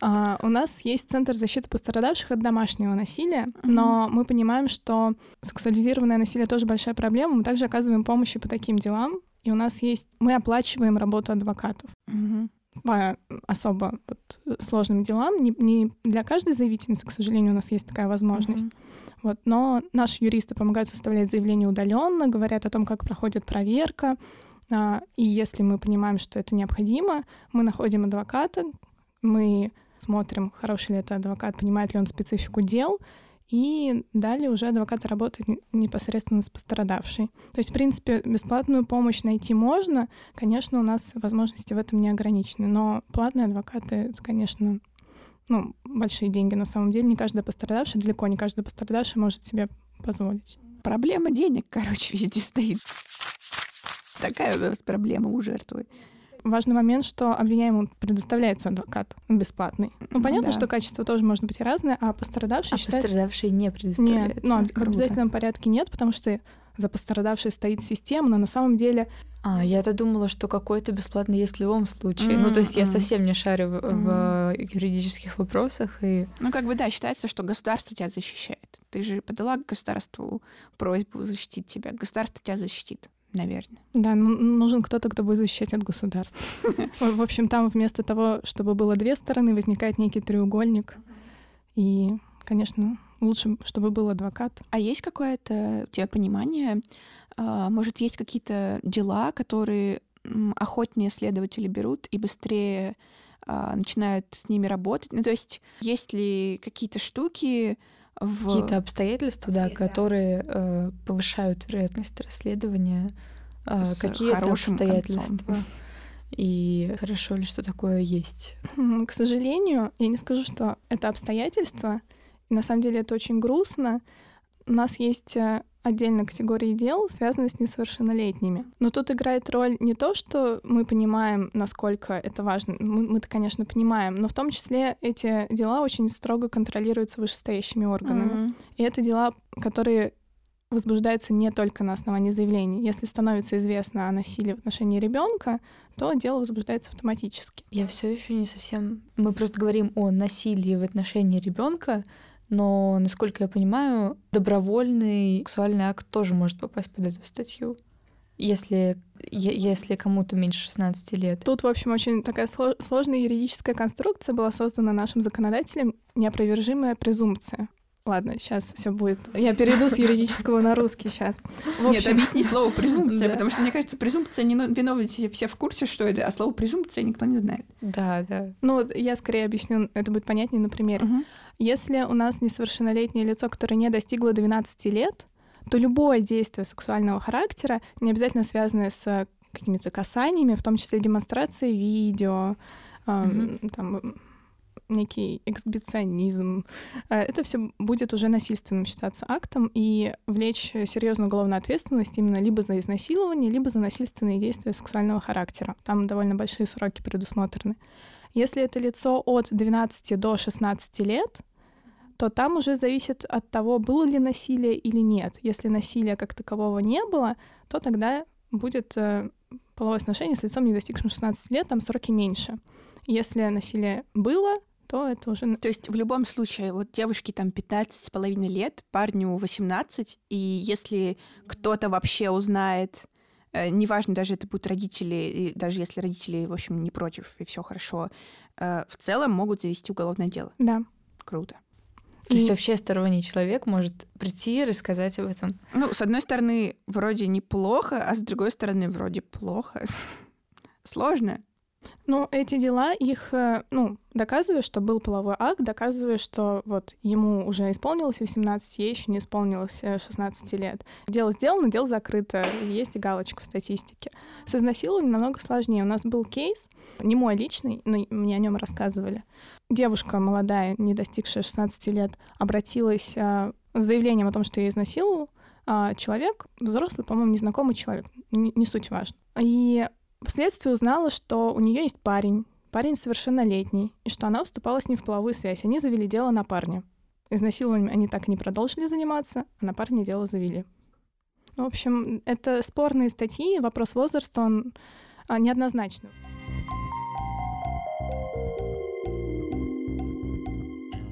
А, у нас есть Центр защиты пострадавших от домашнего насилия, но мы понимаем, что сексуализированное насилие тоже большая проблема. Мы также оказываем помощь по таким делам, и у нас есть... Мы оплачиваем работу адвокатов. Mm-hmm по особо вот, сложным делам. Не, не для каждой заявительницы, к сожалению, у нас есть такая возможность. Mm-hmm. Вот, но наши юристы помогают составлять заявление удаленно, говорят о том, как проходит проверка. А, и если мы понимаем, что это необходимо, мы находим адвоката, мы смотрим, хороший ли это адвокат, понимает ли он специфику дел, и далее уже адвокат работает непосредственно с пострадавшей. То есть, в принципе, бесплатную помощь найти можно. Конечно, у нас возможности в этом не ограничены, но платные адвокаты, это, конечно, ну, большие деньги на самом деле. Не каждый пострадавший, далеко не каждый пострадавший может себе позволить. Проблема денег, короче, везде стоит. Такая у нас проблема у жертвы важный момент, что обвиняемому предоставляется адвокат бесплатный. Ну, понятно, да. что качество тоже может быть разное, а пострадавший а считает... пострадавший не предоставляется. Нет, ну, в обязательном порядке нет, потому что за пострадавшей стоит система, но на самом деле... А, я-то думала, что какой-то бесплатный есть в любом случае. Mm-hmm. Ну, то есть я совсем не шарю в, mm-hmm. в юридических вопросах. И... Ну, как бы, да, считается, что государство тебя защищает. Ты же подала государству просьбу защитить тебя. Государство тебя защитит наверное. Да, ну, нужен кто-то, кто будет защищать от государства. В общем, там вместо того, чтобы было две стороны, возникает некий треугольник. И, конечно, лучше, чтобы был адвокат. А есть какое-то у тебя понимание? А, может, есть какие-то дела, которые охотнее следователи берут и быстрее а, начинают с ними работать? Ну, то есть, есть ли какие-то штуки, в... Какие-то обстоятельства, да, которые э, повышают вероятность расследования. Э, какие-то обстоятельства. Концом. И хорошо ли, что такое есть? К сожалению, я не скажу, что это обстоятельства. на самом деле это очень грустно. У нас есть отдельная категория дел, связанные с несовершеннолетними. Но тут играет роль не то, что мы понимаем, насколько это важно. Мы, мы-то, конечно, понимаем, но в том числе эти дела очень строго контролируются вышестоящими органами. Mm-hmm. И это дела, которые возбуждаются не только на основании заявлений. Если становится известно о насилии в отношении ребенка, то дело возбуждается автоматически. Я все еще не совсем. Мы просто говорим о насилии в отношении ребенка, но, насколько я понимаю, добровольный сексуальный акт тоже может попасть под эту статью. Если, если кому-то меньше 16 лет. Тут, в общем, очень такая сложная юридическая конструкция была создана нашим законодателем, неопровержимая презумпция. Ладно, сейчас все будет. Я перейду с юридического на русский сейчас. Нет, объясни слово презумпция, потому что, мне кажется, презумпция не виноваты все в курсе, что это, а слово презумпция никто не знает. Да, да. Ну, я скорее объясню, это будет понятнее на примере. Если у нас несовершеннолетнее лицо, которое не достигло 12 лет, то любое действие сексуального характера, не обязательно связанное с какими-то касаниями, в том числе демонстрацией видео, mm-hmm. там, некий эксбиционизм. Э, это все будет уже насильственным считаться актом и влечь серьезную уголовную ответственность именно либо за изнасилование, либо за насильственные действия сексуального характера. Там довольно большие сроки предусмотрены. Если это лицо от 12 до 16 лет, то там уже зависит от того, было ли насилие или нет. Если насилия как такового не было, то тогда будет э, половое сношение с лицом, не достигшим 16 лет, там сроки меньше. Если насилие было, то это уже... То есть в любом случае, вот девушке там 15 с половиной лет, парню 18, и если кто-то вообще узнает, э, неважно, даже это будут родители, и даже если родители, в общем, не против, и все хорошо, э, в целом могут завести уголовное дело. Да. Круто. То есть вообще сторонний человек может прийти и рассказать об этом. Ну, с одной стороны, вроде неплохо, а с другой стороны, вроде плохо. Сложно. Ну, эти дела, их, э, ну, доказывают, что был половой акт, доказывают, что вот ему уже исполнилось 18, ей еще не исполнилось 16 э, лет. Дело сделано, дело закрыто, есть галочка в статистике. С изнасилованием намного сложнее. У нас был кейс, не мой личный, но мне о нем рассказывали. Девушка молодая, не достигшая 16 лет, обратилась э, с заявлением о том, что ее изнасиловал, а человек, взрослый, по-моему, незнакомый человек, не, не суть важно. И Впоследствии узнала, что у нее есть парень, парень совершеннолетний, и что она уступала с ним в половую связь. Они завели дело на парня. Изнасилованием они так и не продолжили заниматься, а на парня дело завели. В общем, это спорные статьи, вопрос возраста, он а, неоднозначный.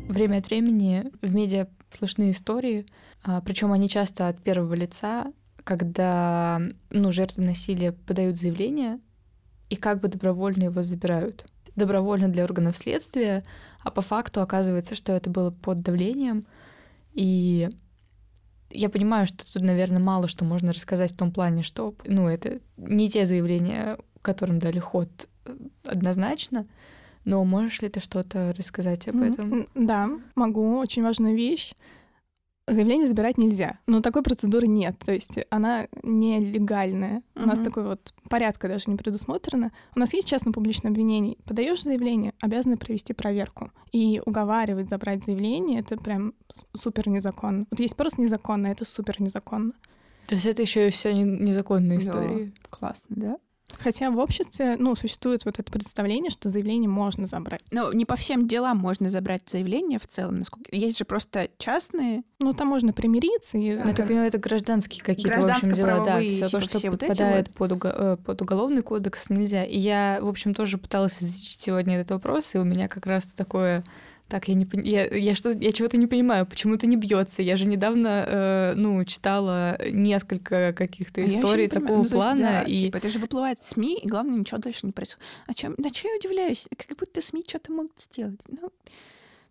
Время от времени в медиа слышны истории, а, причем они часто от первого лица, когда ну, жертвы насилия подают заявление и как бы добровольно его забирают. Добровольно для органов следствия, а по факту оказывается, что это было под давлением. И я понимаю, что тут, наверное, мало что можно рассказать в том плане, что ну, это не те заявления, которым дали ход э, однозначно, но можешь ли ты что-то рассказать об этом? Да, могу. Очень важная вещь. Заявление забирать нельзя, но такой процедуры нет, то есть она нелегальная. Uh-huh. У нас такой вот порядка даже не предусмотрено. У нас есть частно-публичное обвинение. Подаешь заявление, обязаны провести проверку. И уговаривать забрать заявление — это прям супер незаконно. Вот есть просто незаконно, это супер незаконно. То есть это еще и все незаконные истории. Да. Классно, да? Хотя в обществе, ну, существует вот это представление, что заявление можно забрать. Ну, не по всем делам можно забрать заявление в целом. Насколько... Есть же просто частные. Ну, там можно примириться. И... Ну, понимаю, это гражданские какие-то, в общем, дела, да. Все типа, то, что все подпадает вот под, уго... Э, под уголовный кодекс, нельзя. И я, в общем, тоже пыталась изучить сегодня этот вопрос, и у меня как раз такое так, я не я, я что я чего-то не понимаю, почему это не бьется. Я же недавно э, ну читала несколько каких-то а историй такого ну, плана есть, да, и типа это же выплывает в СМИ и главное ничего дальше не происходит. А чем на что я удивляюсь? Как будто СМИ что-то могут сделать. Ну,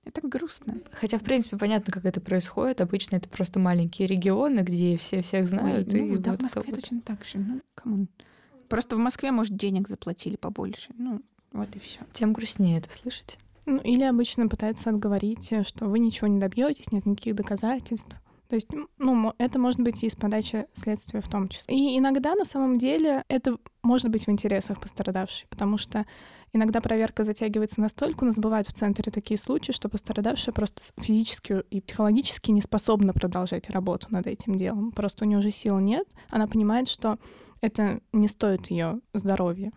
это грустно. Хотя, в принципе, понятно, как это происходит. Обычно это просто маленькие регионы, где все всех знают. Ой, ну, и да, вот в Москве вот. точно так же. Ну, кому? Просто в Москве, может, денег заплатили побольше. Ну, вот и все. Тем грустнее это слышать. Ну, или обычно пытаются отговорить, э, что вы ничего не добьетесь, нет никаких доказательств. То есть, ну, это может быть и с подачи следствия в том числе. И иногда на самом деле это может быть в интересах пострадавшей, потому что иногда проверка затягивается настолько, у нас бывают в центре такие случаи, что пострадавшая просто физически и психологически не способна продолжать работу над этим делом. Просто у нее уже сил нет, она понимает, что это не стоит ее здоровья.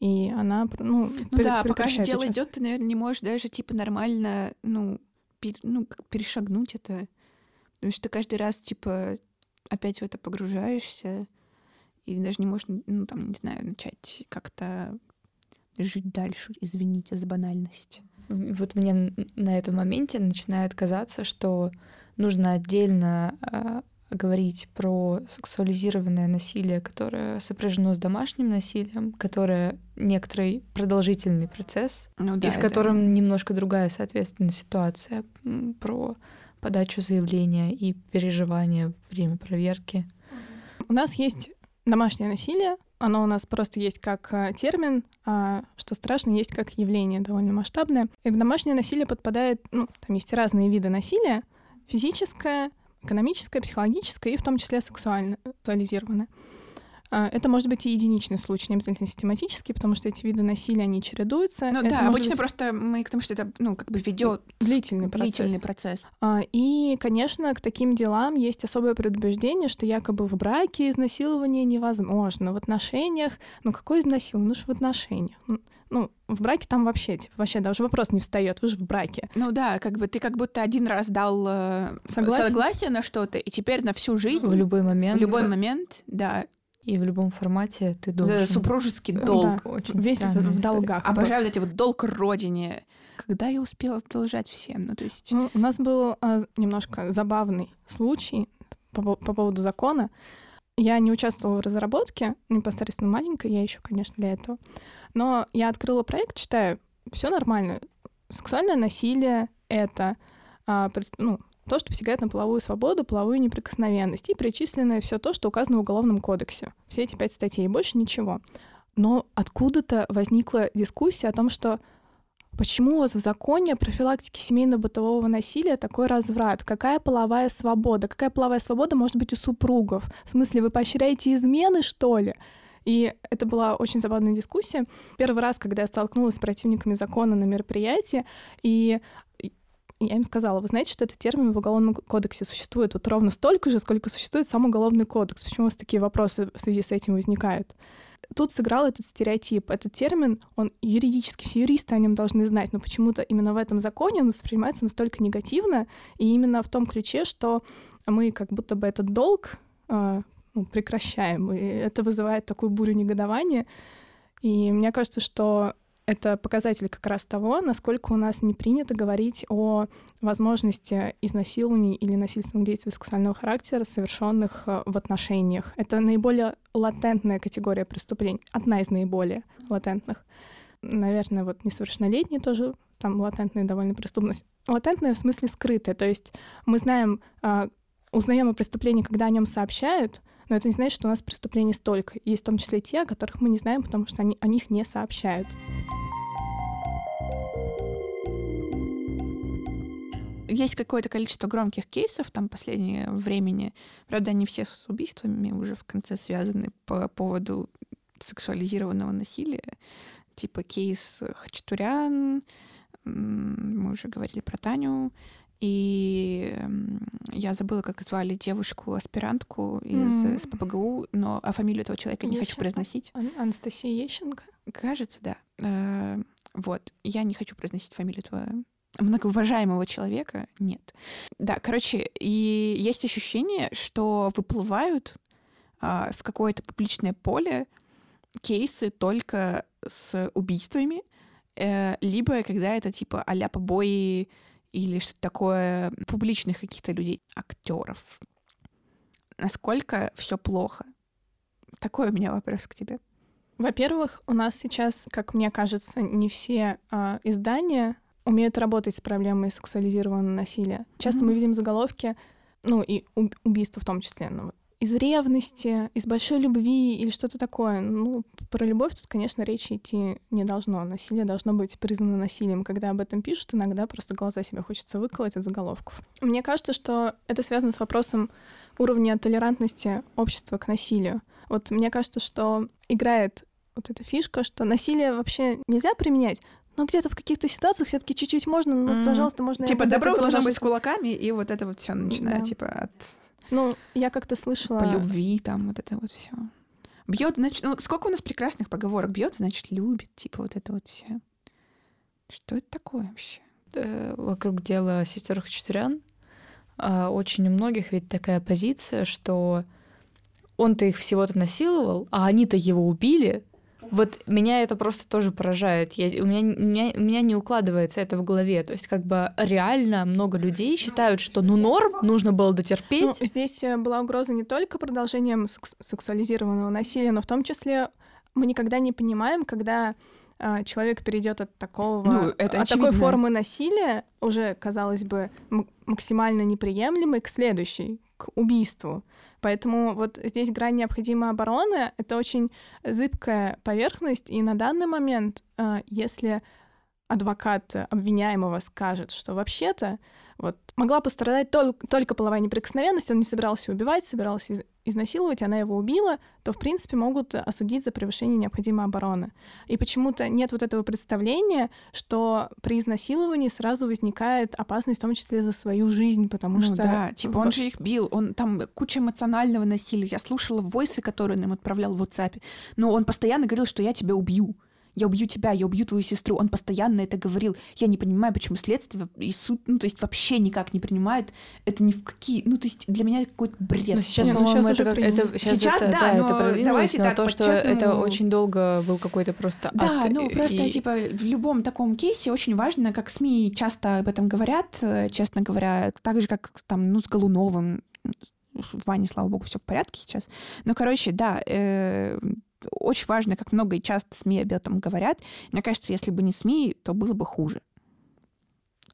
И она, ну, ну да, пока же дело идет, ты, наверное, не можешь даже типа нормально, ну, пер, ну, перешагнуть это. Потому что ты каждый раз, типа, опять в это погружаешься, и даже не можешь, ну, там, не знаю, начать как-то жить дальше, извините за банальность. Вот мне на этом моменте начинает казаться, что нужно отдельно э, говорить про сексуализированное насилие, которое сопряжено с домашним насилием, которое некоторый продолжительный процесс, ну, да, и с которым это... немножко другая, соответственно, ситуация про подачу заявления и переживания во время проверки. У нас есть домашнее насилие, оно у нас просто есть как э, термин, а что страшно, есть как явление довольно масштабное. И в домашнее насилие подпадает, ну, там есть разные виды насилия, физическое, экономическое, психологическое и в том числе сексуально, сексуализированное. А, это может быть и единичный случай, не обязательно систематический, потому что эти виды насилия, они чередуются. Ну это да, обычно быть... просто мы к тому, что это, ну, как бы ведет длительный процесс. Длительный процесс. А, и, конечно, к таким делам есть особое предубеждение, что якобы в браке изнасилование невозможно, в отношениях, ну какое изнасилование? Ну что в отношениях? Ну, в браке там вообще, типа, вообще даже вопрос не встает, вы же в браке. Ну да, как бы ты как будто один раз дал э, согласие, согласие на что-то, и теперь на всю жизнь. В любой момент. В любой момент, да. И в любом формате ты должен... Да, супружеский долг. Да, очень Весь в, в долгах. Обожаю вот эти вот долг родине. Когда я успела задолжать всем? Ну, то есть... Ну, у нас был а, немножко забавный случай по, по поводу закона. Я не участвовала в разработке, непосредственно маленькая, я еще, конечно, для этого. Но я открыла проект, читаю, все нормально. Сексуальное насилие — это а, ну, то, что посягает на половую свободу, половую неприкосновенность и перечисленное все то, что указано в Уголовном кодексе. Все эти пять статей, и больше ничего. Но откуда-то возникла дискуссия о том, что Почему у вас в законе о профилактике семейно-бытового насилия такой разврат? Какая половая свобода? Какая половая свобода может быть у супругов? В смысле, вы поощряете измены, что ли? И это была очень забавная дискуссия. Первый раз, когда я столкнулась с противниками закона на мероприятии, и я им сказала, вы знаете, что этот термин в Уголовном кодексе существует вот ровно столько же, сколько существует сам Уголовный кодекс. Почему у вас такие вопросы в связи с этим возникают? Тут сыграл этот стереотип. Этот термин, он юридически, все юристы о нем должны знать, но почему-то именно в этом законе он воспринимается настолько негативно, и именно в том ключе, что мы как будто бы этот долг э, ну, прекращаем, и это вызывает такую бурю негодования. И мне кажется, что это показатель как раз того, насколько у нас не принято говорить о возможности изнасилований или насильственных действий сексуального характера, совершенных э, в отношениях. Это наиболее латентная категория преступлений, одна из наиболее латентных. Наверное, вот несовершеннолетние тоже там латентная довольно преступность. Латентная в смысле скрытая, то есть мы знаем, а, узнаем о преступлении, когда о нем сообщают, но это не значит, что у нас преступлений столько. Есть в том числе те, о которых мы не знаем, потому что они о них не сообщают. есть какое-то количество громких кейсов там последнее времени. Правда, они все с убийствами уже в конце связаны по поводу сексуализированного насилия. Типа кейс Хачатурян, мы уже говорили про Таню, и я забыла, как звали девушку-аспирантку из mm. СПБГУ, но а фамилию этого человека Ещенко? не хочу произносить. Ан- Анастасия Ещенко? Кажется, да. Э, вот. Я не хочу произносить фамилию этого многоуважаемого человека нет. Да, короче, и есть ощущение, что выплывают а, в какое-то публичное поле кейсы только с убийствами, э, либо когда это типа а-ля побои или что-то такое публичных каких-то людей, актеров. Насколько все плохо? Такой у меня вопрос к тебе. Во-первых, у нас сейчас, как мне кажется, не все э, издания умеют работать с проблемой сексуализированного насилия. Часто mm-hmm. мы видим заголовки, ну и убийства в том числе, ну, из ревности, из большой любви или что-то такое. Ну, про любовь тут, конечно, речи идти не должно. Насилие должно быть признано насилием. Когда об этом пишут, иногда просто глаза себе хочется выколоть от заголовков. Мне кажется, что это связано с вопросом уровня толерантности общества к насилию. Вот мне кажется, что играет вот эта фишка, что насилие вообще нельзя применять, но где-то в каких-то ситуациях все-таки чуть-чуть можно, ну, mm-hmm. пожалуйста, можно... Типа добро должно быть с кулаками, и вот это вот все начинает, да. типа, от... Ну, я как-то слышала... По любви там вот это вот все. Бьет, значит, ну, сколько у нас прекрасных поговорок. Бьет, значит, любит, типа, вот это вот все. Что это такое вообще? Э, вокруг дела сестер Хачатурян очень у многих ведь такая позиция, что он-то их всего-то насиловал, а они-то его убили, вот меня это просто тоже поражает. Я, у, меня, у, меня, у меня не укладывается это в голове. То есть как бы реально много людей считают, что ну норм, нужно было дотерпеть. Ну, здесь э, была угроза не только продолжением сексуализированного насилия, но в том числе мы никогда не понимаем, когда а, человек перейдет от такого, ну, это от такой формы насилия, уже, казалось бы, максимально неприемлемой, к следующей, к убийству. Поэтому вот здесь грань необходимой обороны — это очень зыбкая поверхность, и на данный момент, а, если адвокат обвиняемого скажет, что вообще-то вот могла пострадать только, только половая неприкосновенность, он не собирался убивать, собирался изнасиловать, она его убила, то, в принципе, могут осудить за превышение необходимой обороны. И почему-то нет вот этого представления, что при изнасиловании сразу возникает опасность, в том числе за свою жизнь, потому ну, что... да, типа он же их бил, он там куча эмоционального насилия. Я слушала войсы, которые он им отправлял в WhatsApp, но он постоянно говорил, что я тебя убью я убью тебя, я убью твою сестру. Он постоянно это говорил. Я не понимаю, почему следствие и суд, ну, то есть вообще никак не принимает это ни в какие... Ну, то есть для меня это какой-то бред. Ну, сейчас, по-моему, это, как, это, сейчас, сейчас это, да, да, но это продвинулось, но так, то, что это очень долго был какой-то просто Да, ад, ну, просто, и... типа, в любом таком кейсе очень важно, как СМИ часто об этом говорят, э, честно говоря, так же, как там, ну, с Голуновым, Ване, слава богу, все в порядке сейчас. Но, короче, да, э, очень важно, как много и часто СМИ об этом говорят. Мне кажется, если бы не СМИ, то было бы хуже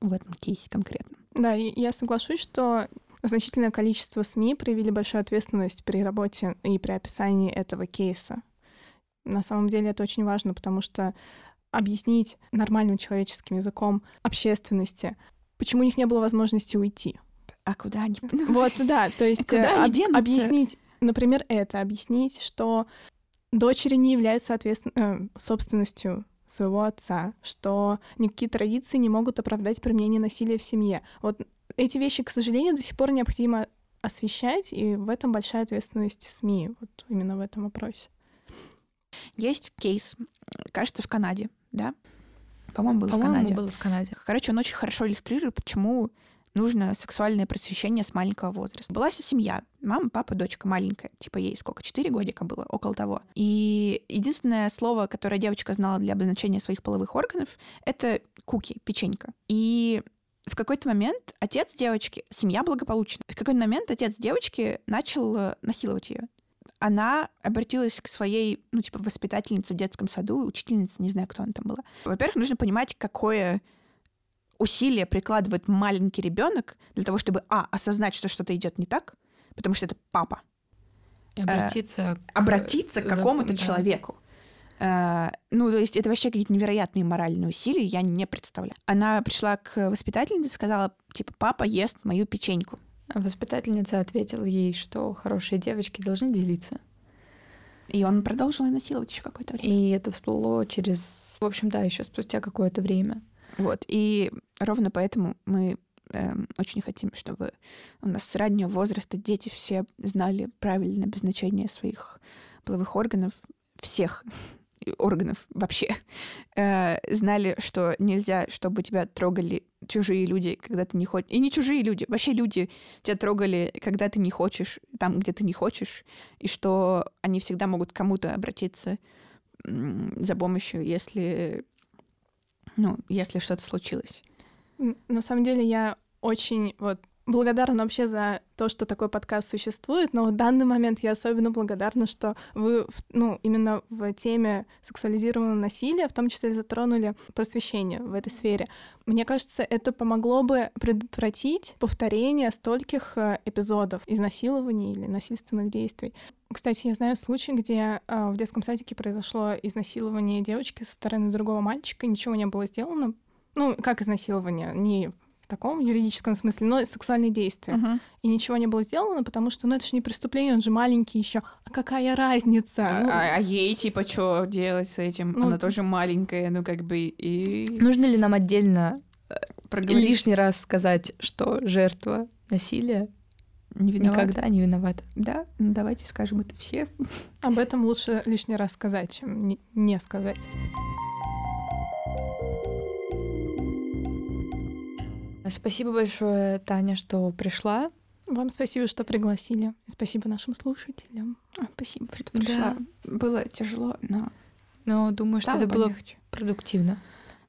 в этом кейсе конкретно. Да, я соглашусь, что значительное количество СМИ проявили большую ответственность при работе и при описании этого кейса. На самом деле это очень важно, потому что объяснить нормальным человеческим языком общественности, почему у них не было возможности уйти. А куда они? Вот, да, то есть а об, объяснить, например, это, объяснить, что дочери не являются соответственно, э, собственностью своего отца, что никакие традиции не могут оправдать применение насилия в семье. Вот эти вещи, к сожалению, до сих пор необходимо освещать, и в этом большая ответственность СМИ, вот именно в этом вопросе. Есть кейс, кажется, в Канаде, да? По-моему, был По в Канаде. было в Канаде. Короче, он очень хорошо иллюстрирует, почему нужно сексуальное просвещение с маленького возраста. Была семья, мама, папа, дочка маленькая, типа ей сколько, четыре годика было, около того. И единственное слово, которое девочка знала для обозначения своих половых органов, это куки, печенька. И в какой-то момент отец девочки, семья благополучна, в какой-то момент отец девочки начал э, насиловать ее. Она обратилась к своей, ну, типа, воспитательнице в детском саду, учительнице, не знаю, кто она там была. Во-первых, нужно понимать, какое усилия прикладывает маленький ребенок для того, чтобы, а, осознать, что что-то идет не так, потому что это папа. И обратиться, э, к... обратиться к какому-то да. человеку. Э, ну, то есть это вообще какие-то невероятные моральные усилия, я не представляю. Она пришла к воспитательнице и сказала, типа, папа ест мою печеньку. А воспитательница ответила ей, что хорошие девочки должны делиться. И он продолжил насиловать еще какое-то время. И это всплыло через, в общем, да, еще спустя какое-то время. Вот. И ровно поэтому мы э, очень хотим, чтобы у нас с раннего возраста дети все знали правильное обозначение своих половых органов, всех органов вообще, э, знали, что нельзя, чтобы тебя трогали чужие люди, когда ты не хочешь. И не чужие люди, вообще люди тебя трогали, когда ты не хочешь, там, где ты не хочешь, и что они всегда могут кому-то обратиться за помощью, если ну, если что-то случилось. На самом деле я очень вот благодарна вообще за то, что такой подкаст существует, но в данный момент я особенно благодарна, что вы, ну, именно в теме сексуализированного насилия, в том числе затронули просвещение в этой сфере. Мне кажется, это помогло бы предотвратить повторение стольких э, эпизодов изнасилований или насильственных действий. Кстати, я знаю случай, где э, в детском садике произошло изнасилование девочки со стороны другого мальчика, ничего не было сделано. Ну, как изнасилование? Не в таком юридическом смысле, но сексуальные действия. Мгм. И ничего не было сделано, потому что, ну, это же не преступление, он же маленький еще. А какая разница? А, Ну, а- а ей, типа, что делать с этим? Ну, Она тоже маленькая, ну, как бы, и... Нужно ли нам отдельно проговорить лишний раз сказать, что жертва насилия не виновата. никогда не виновата? Да, ну, давайте скажем это все. об этом лучше лишний раз сказать, чем не сказать. Спасибо большое, Таня, что пришла. Вам спасибо, что пригласили. Спасибо нашим слушателям. А, Спасибо, что Да. пришла. Было тяжело, но Но думаю, что это было продуктивно.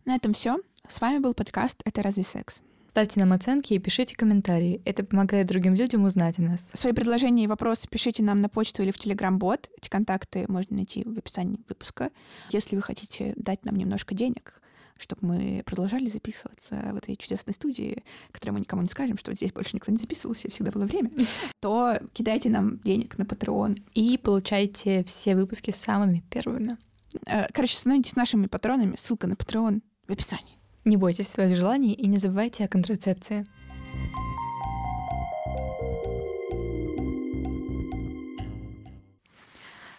На этом все. С вами был подкаст «Это разве секс?». Ставьте нам оценки и пишите комментарии. Это помогает другим людям узнать о нас. Свои предложения и вопросы пишите нам на почту или в Телеграм-бот. Эти контакты можно найти в описании выпуска. Если вы хотите дать нам немножко денег, чтобы мы продолжали записываться в этой чудесной студии, которой мы никому не скажем, что здесь больше никто не записывался, всегда было время, то кидайте нам денег на Patreon. И получайте все выпуски самыми первыми. Э, Короче, становитесь нашими патронами. Ссылка на Patreon в описании. Не бойтесь своих желаний и не забывайте о контрацепции.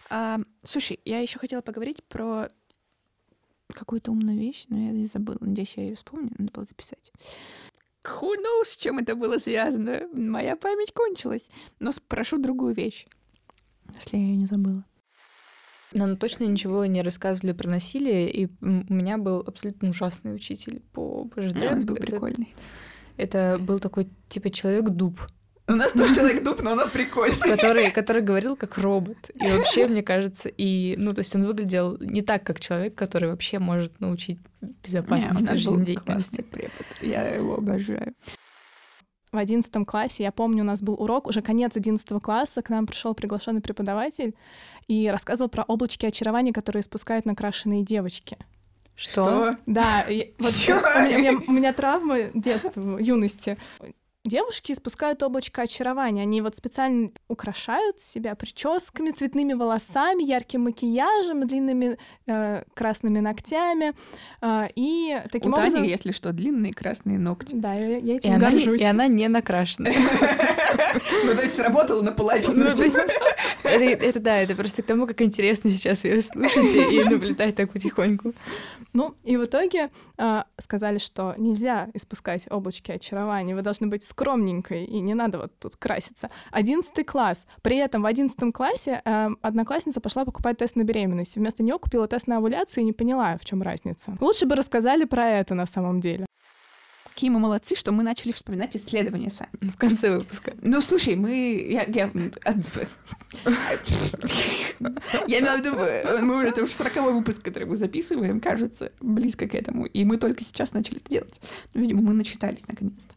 А, слушай, я еще хотела поговорить про какую-то умную вещь, но я и забыла. Надеюсь, я ее вспомню. Надо было записать. Who knows, с чем это было связано? Моя память кончилась. Но спрошу другую вещь, если я ее не забыла. Нам точно ничего не рассказывали про насилие, и у меня был абсолютно ужасный учитель по БЖД. Да, он был Это- прикольный. Это был такой, типа, человек-дуб, У нас тоже человек дуб, но у нас прикольный. который, который говорил как робот. И вообще, мне кажется, и, ну, то есть он выглядел не так, как человек, который вообще может научить безопасности жизнедеятельности. препод. Я его обожаю. В одиннадцатом классе, я помню, у нас был урок, уже конец одиннадцатого класса, к нам пришел приглашенный преподаватель и рассказывал про облачки очарования, которые спускают накрашенные девочки. Что? Да, и вот у меня, у меня- у меня травмы детства, юности. Девушки спускают облачко очарования. Они вот специально украшают себя прическами, цветными волосами, ярким макияжем, длинными э, красными ногтями. э, и таким У Тани, образом... если что, длинные красные ногти. Да, я, я И этим она, не- горжусь. и она не накрашена. Ну, то есть сработало наполовину. Ну, это, это да, это просто к тому, как интересно сейчас ее слушать и наблюдать так потихоньку. Ну, и в итоге э, сказали, что нельзя испускать облачки очарования, вы должны быть скромненькой, и не надо вот тут краситься. Одиннадцатый класс. При этом в одиннадцатом классе э, одноклассница пошла покупать тест на беременность. Вместо него купила тест на овуляцию и не поняла, в чем разница. Лучше бы рассказали про это на самом деле. Какие мы молодцы, что мы начали вспоминать исследования сами. В конце выпуска. Ну, слушай, мы... Я, я, я имела в виду, мы уже, это уже 40 выпуск, который мы записываем, кажется, близко к этому. И мы только сейчас начали это делать. Ну, видимо, мы начитались наконец-то.